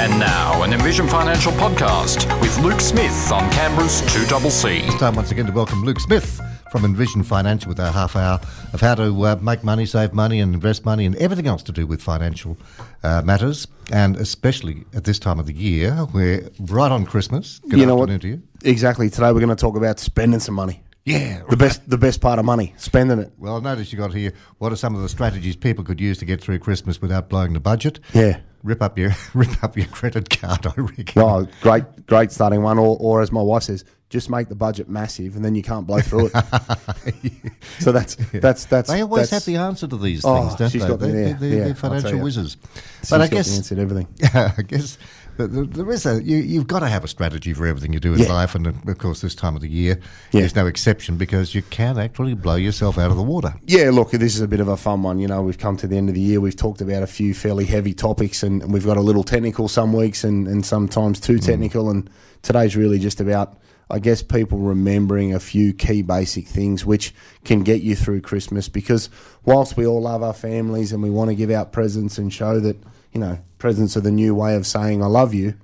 And now, an Envision Financial podcast with Luke Smith on Canberra's 2CC. It's time once again to welcome Luke Smith from Envision Financial with our half hour of how to uh, make money, save money, and invest money, and everything else to do with financial uh, matters. And especially at this time of the year, we're right on Christmas. Good you know what? afternoon to you. Exactly. Today we're going to talk about spending some money. Yeah, The best, the best part of money, spending it. Well, I noticed you got here. What are some of the strategies people could use to get through Christmas without blowing the budget? Yeah. Rip up your rip up your credit card. I reckon. Oh, great, great starting one. Or, or as my wife says, just make the budget massive, and then you can't blow through it. so that's that's that's. They always that's, have the answer to these Oh, things, don't she's they? got the- They- yeah, they're, yeah, they're I'll financial tell you. wizards. she's But I the guess everything. I guess th- there is a you, you've got to have a strategy for everything you do in Yeah. life, and of course, this time of the year Yeah. is no exception because you can actually blow yourself out of the water. Yeah, look, this is a bit of a fun one. You know, we've come to the end of the year. We've talked about a few fairly heavy topics, and, and we've got a little technical some weeks, and, and sometimes too mm. technical. And today's really just about, I guess, people remembering a few key basic things which can get you through Christmas. Because whilst we all love our families and we want to give out presents and show that, you know, presents are the new way of saying I love you,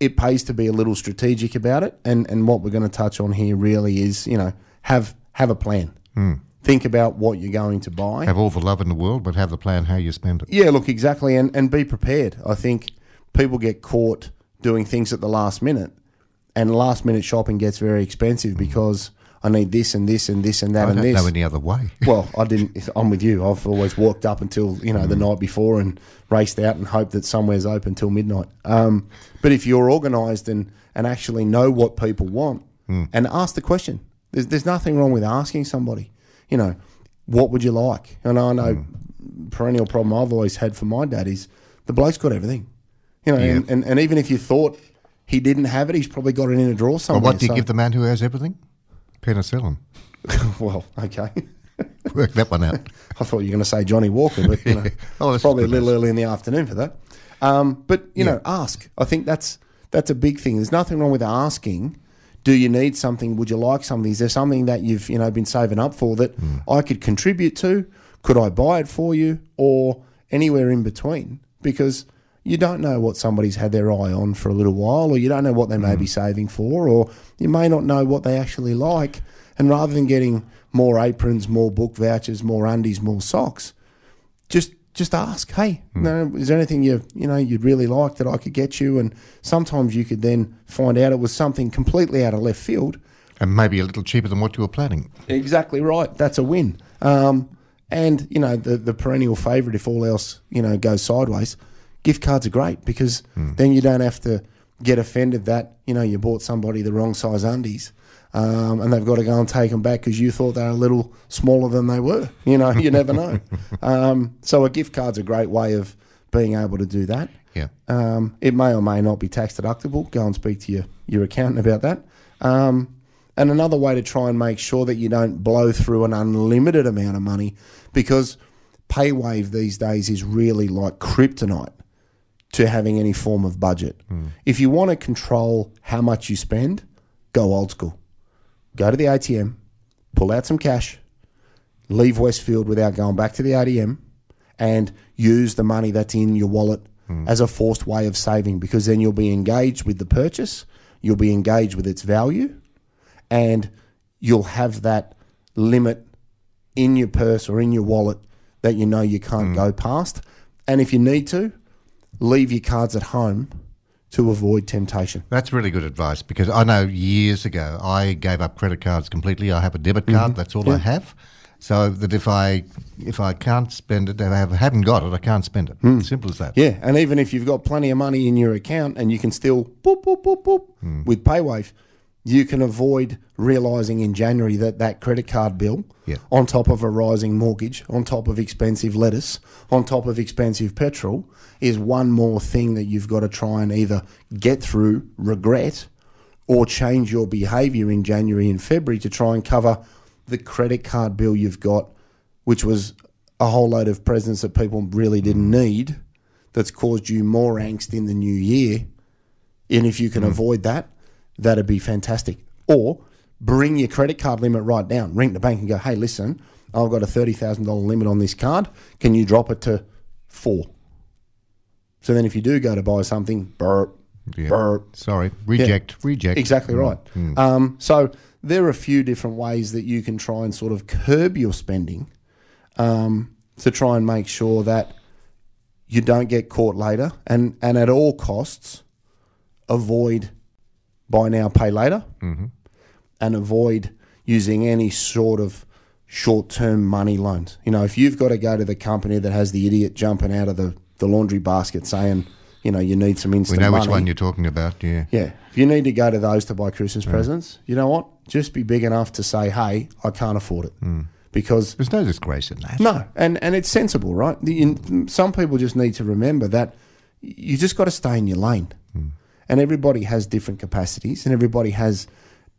it pays to be a little strategic about it. And and what we're going to touch on here really is, you know, have have a plan. Hmm. Think about what you're going to buy. Have all the love in the world, but have the plan how you spend it. Yeah, look, exactly, and and be prepared. I think people get caught doing things at the last minute, and last minute shopping gets very expensive because I need this and this and this and that I and don't this. know any other way. Well, I didn't. I'm with you. I've always walked up until you know the mm. night before and raced out and hoped that somewhere's open till midnight. Um, but if you're organised and and actually know what people want mm. and ask the question, there's there's nothing wrong with asking somebody. You know, what would you like? And I know mm. perennial problem I've always had for my dad is the bloke's got everything. You know, and, and, and even if you thought he didn't have it, he's probably got it in a drawer Well, somewhere. what do you So- give the man who has everything? Penicillin. well, okay. Work that one out. I thought you were going to say Johnnie Walker, but you know, Oh, probably a little early in the afternoon for that. Um, but you know, ask. I think that's that's a big thing. There's nothing wrong with asking. Do you need something? Would you like something? Is there something that you've you know been saving up for that Hmm. I could contribute to? Could I buy it for you, or anywhere in between? Because you don't know what somebody's had their eye on for a little while, or you don't know what they may be saving for, or you may not know what they actually like. And rather than getting more aprons, more book vouchers, more undies, more socks, just just ask, hey, no, is there anything you you know you'd really like that I could get you? And sometimes you could then find out it was something completely out of left field. And maybe a little cheaper than what you were planning. Exactly right. That's a win. Um, and you know the the perennial favourite, if all else you know goes sideways, gift cards are great because then you don't have to get offended that you know you bought somebody the wrong size undies. Um, and they've got to go and take them back because you thought they were a little smaller than they were. You know, you never know. Um, so a gift card's a great way of being able to do that. Yeah. Um, it may or may not be tax deductible. Go and speak to your, your accountant about that. Um, and another way to try and make sure that you don't blow through an unlimited amount of money because PayWave these days is really like kryptonite to having any form of budget. Hmm. If you want to control how much you spend, go old school. Go to the ATM, pull out some cash, leave Westfield without going back to the ATM, and use the money that's in your wallet hmm. as a forced way of saving because then you'll be engaged with the purchase, you'll be engaged with its value, and you'll have that limit in your purse or in your wallet that you know you can't hmm. go past. And if you need to, leave your cards at home to avoid temptation. That's really good advice because I know years ago I gave up credit cards completely. I have a debit card. Mm-hmm. That's all I have. So that if I if I can't spend it, if I have- haven't got it, I can't spend it. Simple as that. Yeah, and even if you've got plenty of money in your account and you can still boop boop boop boop with PayWave, you can avoid realizing in January that that credit card bill, Yeah. on top of a rising mortgage, on top of expensive lettuce, on top of expensive petrol, is one more thing that you've got to try and either get through, regret, or change your behavior in January and February to try and cover the credit card bill you've got, which was a whole load of presents that people really didn't need, that's caused you more angst in the new year. And if you can mm. avoid that, that'd be fantastic. Or bring your credit card limit right down. Ring the bank and go, hey, listen, I've got a $30,000 limit on this card. Can you drop it to four? So then if you do go to buy something, burp, Yeah. burp. Sorry, reject, reject. Exactly right. Um, so there are a few different ways that you can try and sort of curb your spending um, to try and make sure that you don't get caught later, and and at all costs, avoid buy now pay later, mm-hmm. and avoid using any sort of short term money loans. You know, if you've got to go to the company that has the idiot jumping out of the, the laundry basket saying, you know, you need some instant. We know money. which one you're talking about. Yeah. Yeah. If you need to go to those to buy Christmas presents, you know what? Just be big enough to say, hey, I can't afford it. Mm. Because, There's no disgrace in that. no, and, and it's sensible, right? The, in, some people just need to remember that you just got to stay in your lane. Mm. And everybody has different capacities and everybody has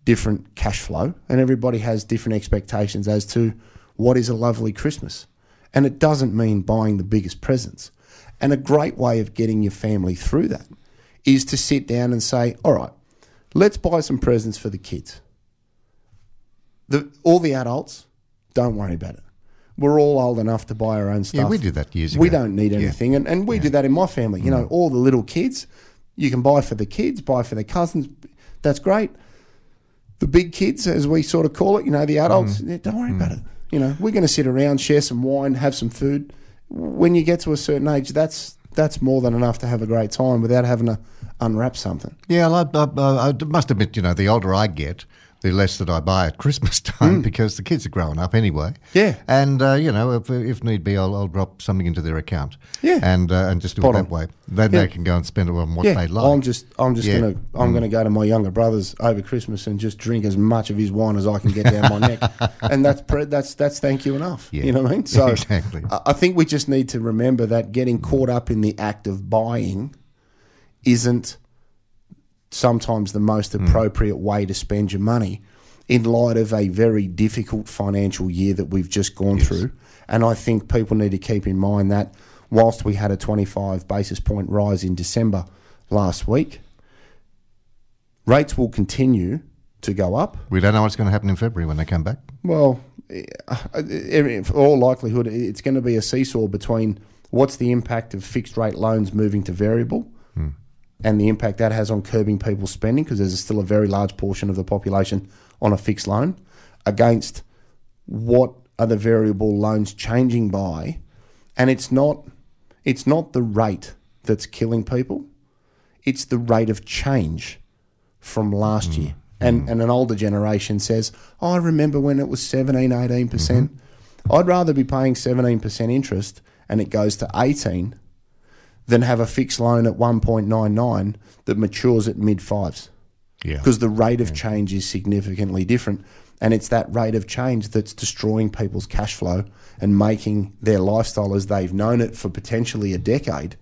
different cash flow and everybody has different expectations as to what is a lovely Christmas. And it doesn't mean buying the biggest presents. And a great way of getting your family through that is to sit down and say, all right, let's buy some presents for the kids. The, all the adults, don't worry about it. We're all old enough to buy our own stuff. Yeah, we did that years ago. We don't need Yeah. Mm. anything. And, and we did that in my family. You know, all the little kids, you can buy for the kids, buy for the cousins. That's great. The big kids, as we sort of call it, you know, the adults, Mm. don't worry about it. You know, we're going to sit around, share some wine, have some food. When you get to a certain age, that's that's more than enough to have a great time without having to unwrap something. Yeah, I, I, I, I must admit, you know, the older I get, the less that I buy at Christmas time because the kids are growing up anyway. Mm. Yeah. and uh, you know, if, if need be, I'll, I'll drop something into their account. Yeah. and uh, and just do Spot it on. that way. Then Yeah. they can go and spend it on what yeah, they like. I'm just I'm just Yeah. gonna I'm gonna go to my younger brothers over Christmas and just drink as much of his wine as I can get down my neck, and that's pre- that's that's thank you enough. You know what I mean? So Exactly. I, I think we just need to remember that getting caught up in the act of buying isn't sometimes the most Hmm. appropriate way to spend your money in light of a very difficult financial year that we've just gone through. And I think people need to keep in mind that whilst we had a 25 basis point rise in December last week, rates will continue to go up. we don't know what's going to happen in February when they come back. Well, eh, eh, for all likelihood, it's going to be a seesaw between what's the impact of fixed rate loans moving to variable hmm. And the impact that has on curbing people's spending because there's still a very large portion of the population on a fixed loan against what are the variable loans changing by. And it's not it's not the rate that's killing people. It's the rate of change from last mm. year. And, mm. and an older generation says, oh, I remember when it was 17, 18%. percent. Mm-hmm. I'd rather be paying 17% interest and it goes to 18 than have a fixed loan at 1.99 that matures at mid fives Yeah, because the rate of change is significantly different. And it's that rate of change that's destroying people's cash flow and making their lifestyle as they've known it for potentially a decade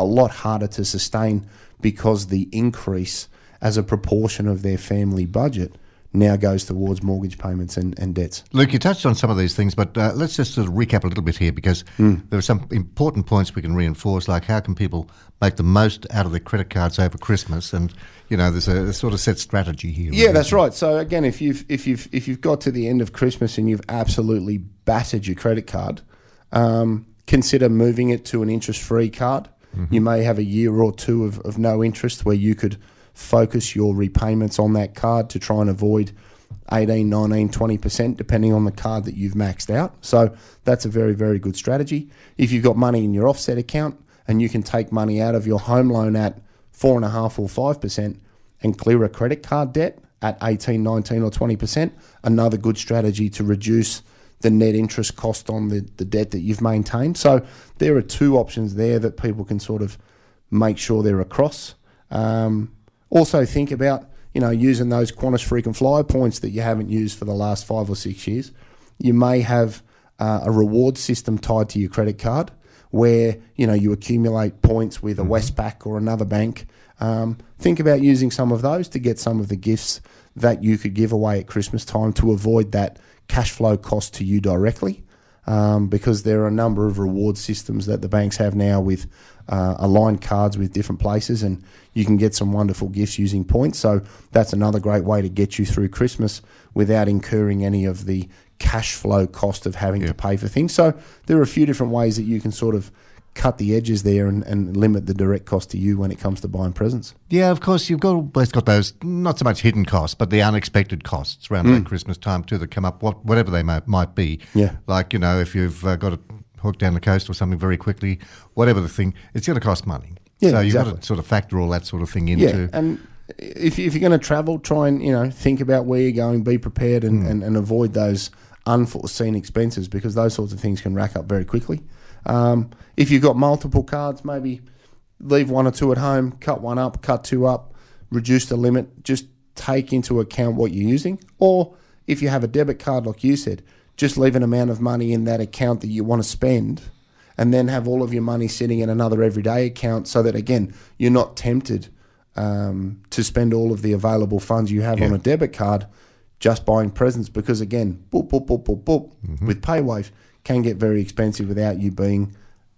a lot harder to sustain because the increase as a proportion of their family budget now goes towards mortgage payments and, and debts. Luke, you touched on some of these things, but uh, let's just sort of recap a little bit here because Hmm. there are some important points we can reinforce, like how can people make the most out of their credit cards over Christmas, and you know, there's a, a sort of set strategy here. Yeah, that's right. So again, if you've if you've if you've got to the end of Christmas and you've absolutely battered your credit card, um, consider moving it to an interest-free card. You may have a year or two of, of no interest where you could focus your repayments on that card to try and avoid 18, 19, 20%, depending on the card that you've maxed out. So that's a very, very good strategy. If you've got money in your offset account and you can take money out of your home loan at 4.5 or 5% and clear a credit card debt at 18, 19, or 20%, another good strategy to reduce the net interest cost on the, the debt that you've maintained. So there are two options there that people can sort of make sure they're across. Um, also, think about you know using those Qantas frequent flyer points that you haven't used for the last five or six years. You may have uh, a reward system tied to your credit card where you know you accumulate points with a Westpac or another bank. Um, think about using some of those to get some of the gifts that you could give away at Christmas time to avoid that cash flow cost to you directly. Um, because there are a number of reward systems that the banks have now with uh, aligned cards with different places, and you can get some wonderful gifts using points. So that's another great way to get you through Christmas without incurring any of the cash flow cost of having to pay for things. So there are a few different ways that you can sort of cut the edges there and, and limit the direct cost to you when it comes to buying presents. Yeah, of course, you've got always got those not so much hidden costs, but the unexpected costs around that Christmas time too that come up, what, whatever they might, might be. Yeah. like you know, if you've uh, got a hook down the coast or something very quickly, whatever the thing, it's going to cost money. Yeah, so you've got to sort of factor all that sort of thing into. Yeah, and if, if you're going to travel, try and you know think about where you're going, be prepared, and, and, and avoid those unforeseen expenses because those sorts of things can rack up very quickly. Um, if you've got multiple cards, maybe leave one or two at home, cut one up, cut two up, reduce the limit. Just take into account what you're using, or if you have a debit card, like you said, just leave an amount of money in that account that you want to spend and then have all of your money sitting in another everyday account so that again you're not tempted um, to spend all of the available funds you have on a debit card just buying presents because again boop boop boop boop boop Mm-hmm. with paywave can get very expensive without you being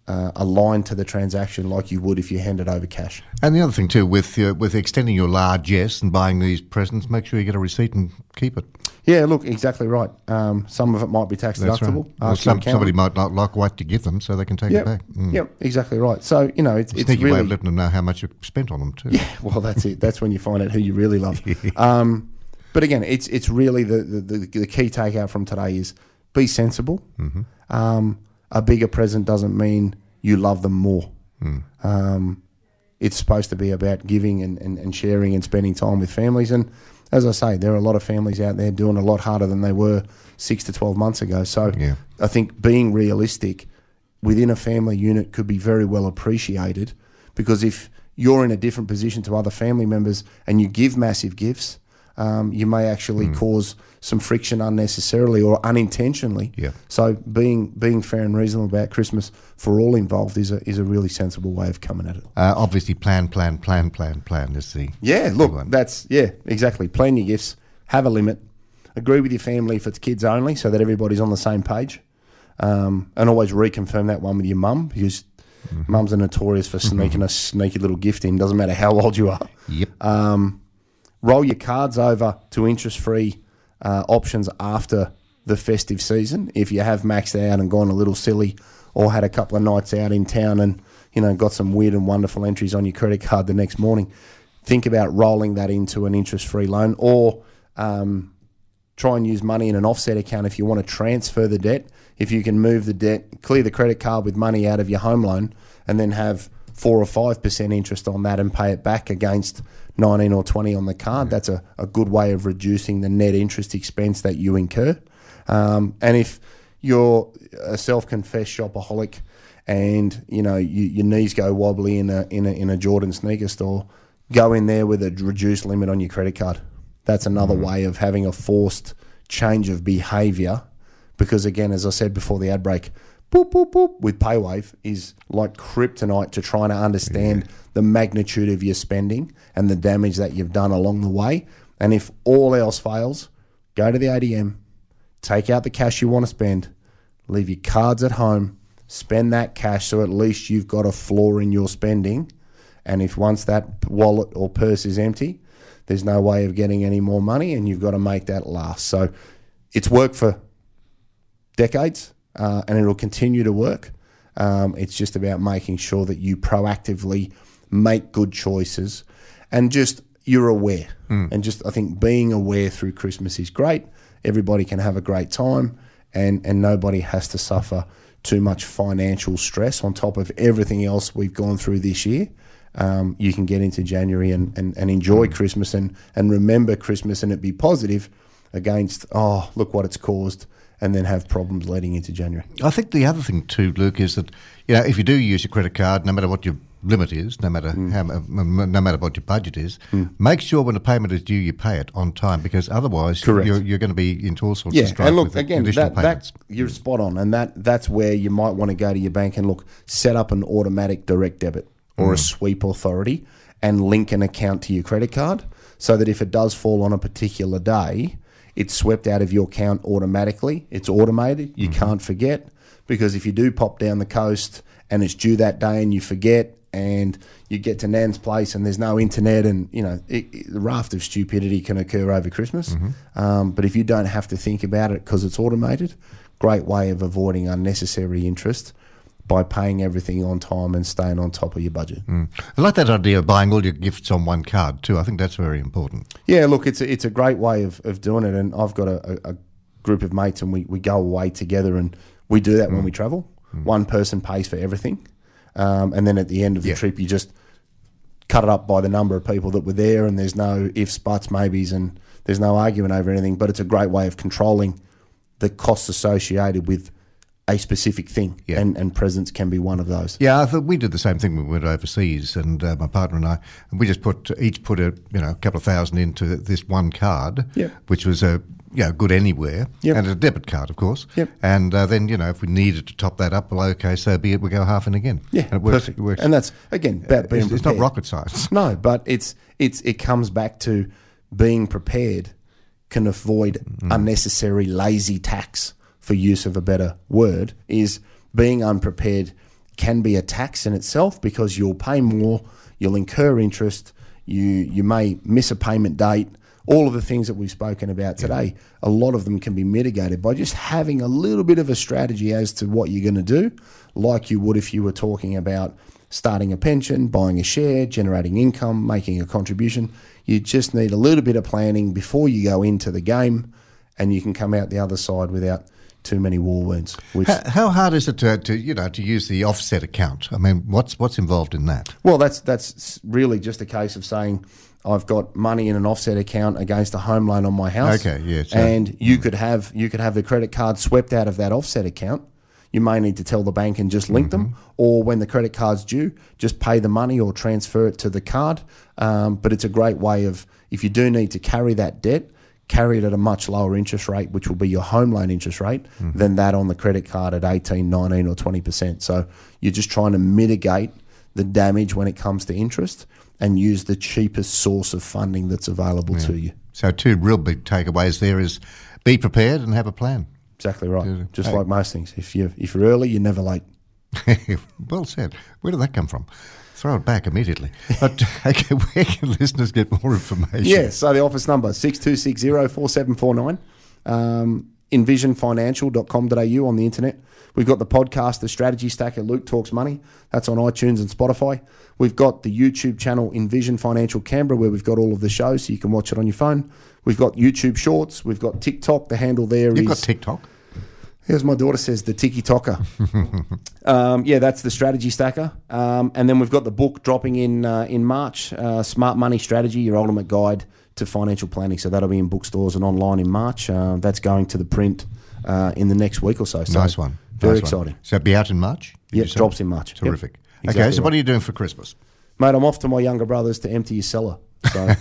uh, aligned to the transaction like you would if you handed over cash And the other thing too, with uh, with extending your largesse and buying these presents, make sure you get a receipt and keep it. yeah look exactly right um, some of it might be tax That's right. deductible Or Ask your some, somebody might not like what to give them, so they can take it back. Mm. Yep, exactly right. So you know, it's, it's Sneaky really way of letting them know how much you spent on them too. Yeah, well, that's it. That's when you find out who you really love. Um, but again, it's it's really the, the, the, the key takeout from today is be sensible. Um, a bigger present doesn't mean you love them more. Um, it's supposed to be about giving and, and, and sharing and spending time with families. And as I say, there are a lot of families out there doing a lot harder than they were six to 12 months ago. So Yeah. I think being realistic within a family unit could be very well appreciated because if you're in a different position to other family members and you give massive gifts, um, you may actually Hmm. cause some friction unnecessarily or unintentionally. Yeah. So being being fair and reasonable about Christmas for all involved is a is a really sensible way of coming at it. Uh, obviously, plan, plan, plan, plan, plan is the Yeah, look, one. that's yeah, exactly. Plan your gifts, have a limit, agree with your family if it's kids only, so that everybody's on the same page, um, and always reconfirm that one with your mum because mums are notorious for sneaking a sneaky little gift in. Doesn't matter how old you are. Yep. Um, roll your cards over to interest-free uh, options after the festive season. If you have maxed out and gone a little silly, or had a couple of nights out in town and you know got some weird and wonderful entries on your credit card the next morning, think about rolling that into an interest-free loan, or um, try and use money in an offset account if you want to transfer the debt. If you can move the debt, clear the credit card with money out of your home loan, and then have four or five percent interest on that and pay it back against nineteen or twenty on the card. That's a, a good way of reducing the net interest expense that you incur. Um, and if you're a self-confessed shopaholic and you know you, your knees go wobbly in a, in a in a Jordan sneaker store, go in there with a reduced limit on your credit card. That's another way of having a forced change of behaviour. Because again, as I said before the ad break, boop boop boop with PayWave is like kryptonite to trying to understand the magnitude of your spending and the damage that you've done along the way. And if all else fails, go to the ATM, take out the cash you want to spend, leave your cards at home, spend that cash so at least you've got a floor in your spending. And if once that wallet or purse is empty, there's no way of getting any more money and you've got to make that last. So it's worked for decades uh, and it'll continue to work. Um, it's just about making sure that you proactively make good choices and just you're aware. And just I think being aware through Christmas is great. Everybody can have a great time and, and nobody has to suffer too much financial stress on top of everything else we've gone through this year. Um, you can get into January and, and, and enjoy Christmas and, and remember Christmas and it be positive against, oh, look what it's caused, and then have problems leading into January. I think the other thing too, Luke, is that you know if you do use your credit card, no matter what your limit is, no matter Mm. how, no matter what your budget is, make sure when the payment is due, you pay it on time because otherwise Correct. you're, you're going to be into all sorts Yeah, of strife and look again, that, that you're spot on, and that that's where you might want to go to your bank and look, set up an automatic direct debit or a sweep authority, and link an account to your credit card, so that if it does fall on a particular day, it's swept out of your account automatically. It's automated. You can't forget because if you do pop down the coast and it's due that day and you forget. And you get to Nan's place and there's no internet, and you know it, it, the raft of stupidity can occur over Christmas. Um, but if you don't have to think about it because it's automated, great way of avoiding unnecessary interest. By paying everything on time and staying on top of your budget. Mm. I like that idea of buying all your gifts on one card too. I think that's very important. Yeah, look, it's a, it's a great way of, of doing it, and I've got a, a, group of mates, and we, we go away together, and we do that when mm. we travel. Mm. One person pays for everything, um, and then at the end of the Yeah. trip, you just cut it up by the number of people that were there, and there's no ifs, buts, maybes, and there's no argument over anything. But it's a great way of controlling the costs associated with a specific thing, Yeah. and, and presents can be one of those. Yeah, I thought we did the same thing when we went overseas, and uh, my partner and I, and we just put each put a you know a couple of thousand into this one card, Yep. which was a you know, good anywhere, Yep. and a debit card, of course. Yep. And uh, then you know if we needed to top that up, well, okay, so be it. We go half in again. Yeah, and it works. perfect. It works. And that's again about being it's, it's not rocket science. No, but it's it's it comes back to being prepared can avoid unnecessary lazy tax for use of a better word is being unprepared can be a tax in itself because you'll pay more, you'll incur interest, you you may miss a payment date, all of the things that we've spoken about today, a lot of them can be mitigated by just having a little bit of a strategy as to what you're going to do, like you would if you were talking about starting a pension, buying a share, generating income, making a contribution. You just need a little bit of planning before you go into the game, and you can come out the other side without too many war wounds. Which, How, how hard is it to, to you know to use the offset account? I mean, what's what's involved in that? well, that's that's really just a case of saying. I've got money in an offset account against a home loan on my house. Okay, yeah, so- and you could have you could have the credit card swept out of that offset account. You may need to tell the bank and just link them, or when the credit card's due, just pay the money or transfer it to the card. Um, but it's a great way of if you do need to carry that debt, carry it at a much lower interest rate, which will be your home loan interest rate, mm-hmm. than that on the credit card at 18, 19 or 20%. So you're just trying to mitigate the damage when it comes to interest and use the cheapest source of funding that's available to you. So two real big takeaways there is be prepared and have a plan. Exactly right. Just Hey. like most things. If you if you're early, you're never late. well said. Where did that come from? Throw it back immediately. But okay, where can listeners get more information? Yeah, so the office number, 6260-4749. Um, envisionfinancial.com.au on the internet. We've got the podcast, The Strategy Stacker, Luke Talks Money. That's on iTunes and Spotify. We've got the YouTube channel Envision Financial Canberra where we've got all of the shows so you can watch it on your phone. We've got YouTube Shorts. We've got TikTok. The handle there is You've got TikTok. Here's my daughter says the Tiki Tocker. um, yeah, that's the strategy stacker. Um, and then we've got the book dropping in uh, in March, uh, Smart Money Strategy: Your Ultimate Guide to Financial Planning. So that'll be in bookstores and online in March. Uh, that's going to the print uh, in the next week or so. so Nice one. Very Nice one. exciting. So it'll be out in March? Yeah, drops in March. Yep. Terrific. okay, Exactly so what are you doing for Christmas? Mate, I'm off to my younger brothers to empty your cellar. So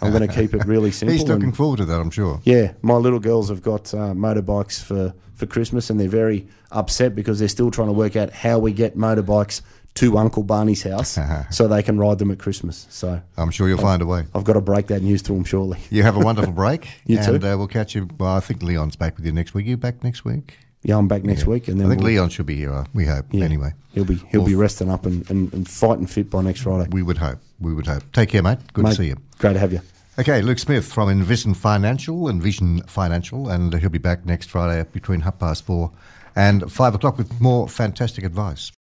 I'm going to keep it really simple. He's looking and- forward to that, I'm sure. Yeah, my little girls have got uh, motorbikes for, for Christmas, and they're very upset because they're still trying to work out how we get motorbikes to Uncle Barney's house so they can ride them at Christmas. So I'm sure you'll find a way. I've got to break that news to them shortly. You have a wonderful break. You too. and uh, we'll catch you. Well, I think Leon's back with you next week. you back next week? Yeah, I'm back next week, and then I think we'll- Leon should be here, uh, we hope, yeah, anyway. he'll be he'll be resting up and, and, and fighting fit by next Friday. We would hope. We would hope. Take care, mate. Good Mate, to see you. Great to have you. Okay, Luke Smith from Envision Financial, Envision Financial, and he'll be back next Friday between half past four and five o'clock with more fantastic advice.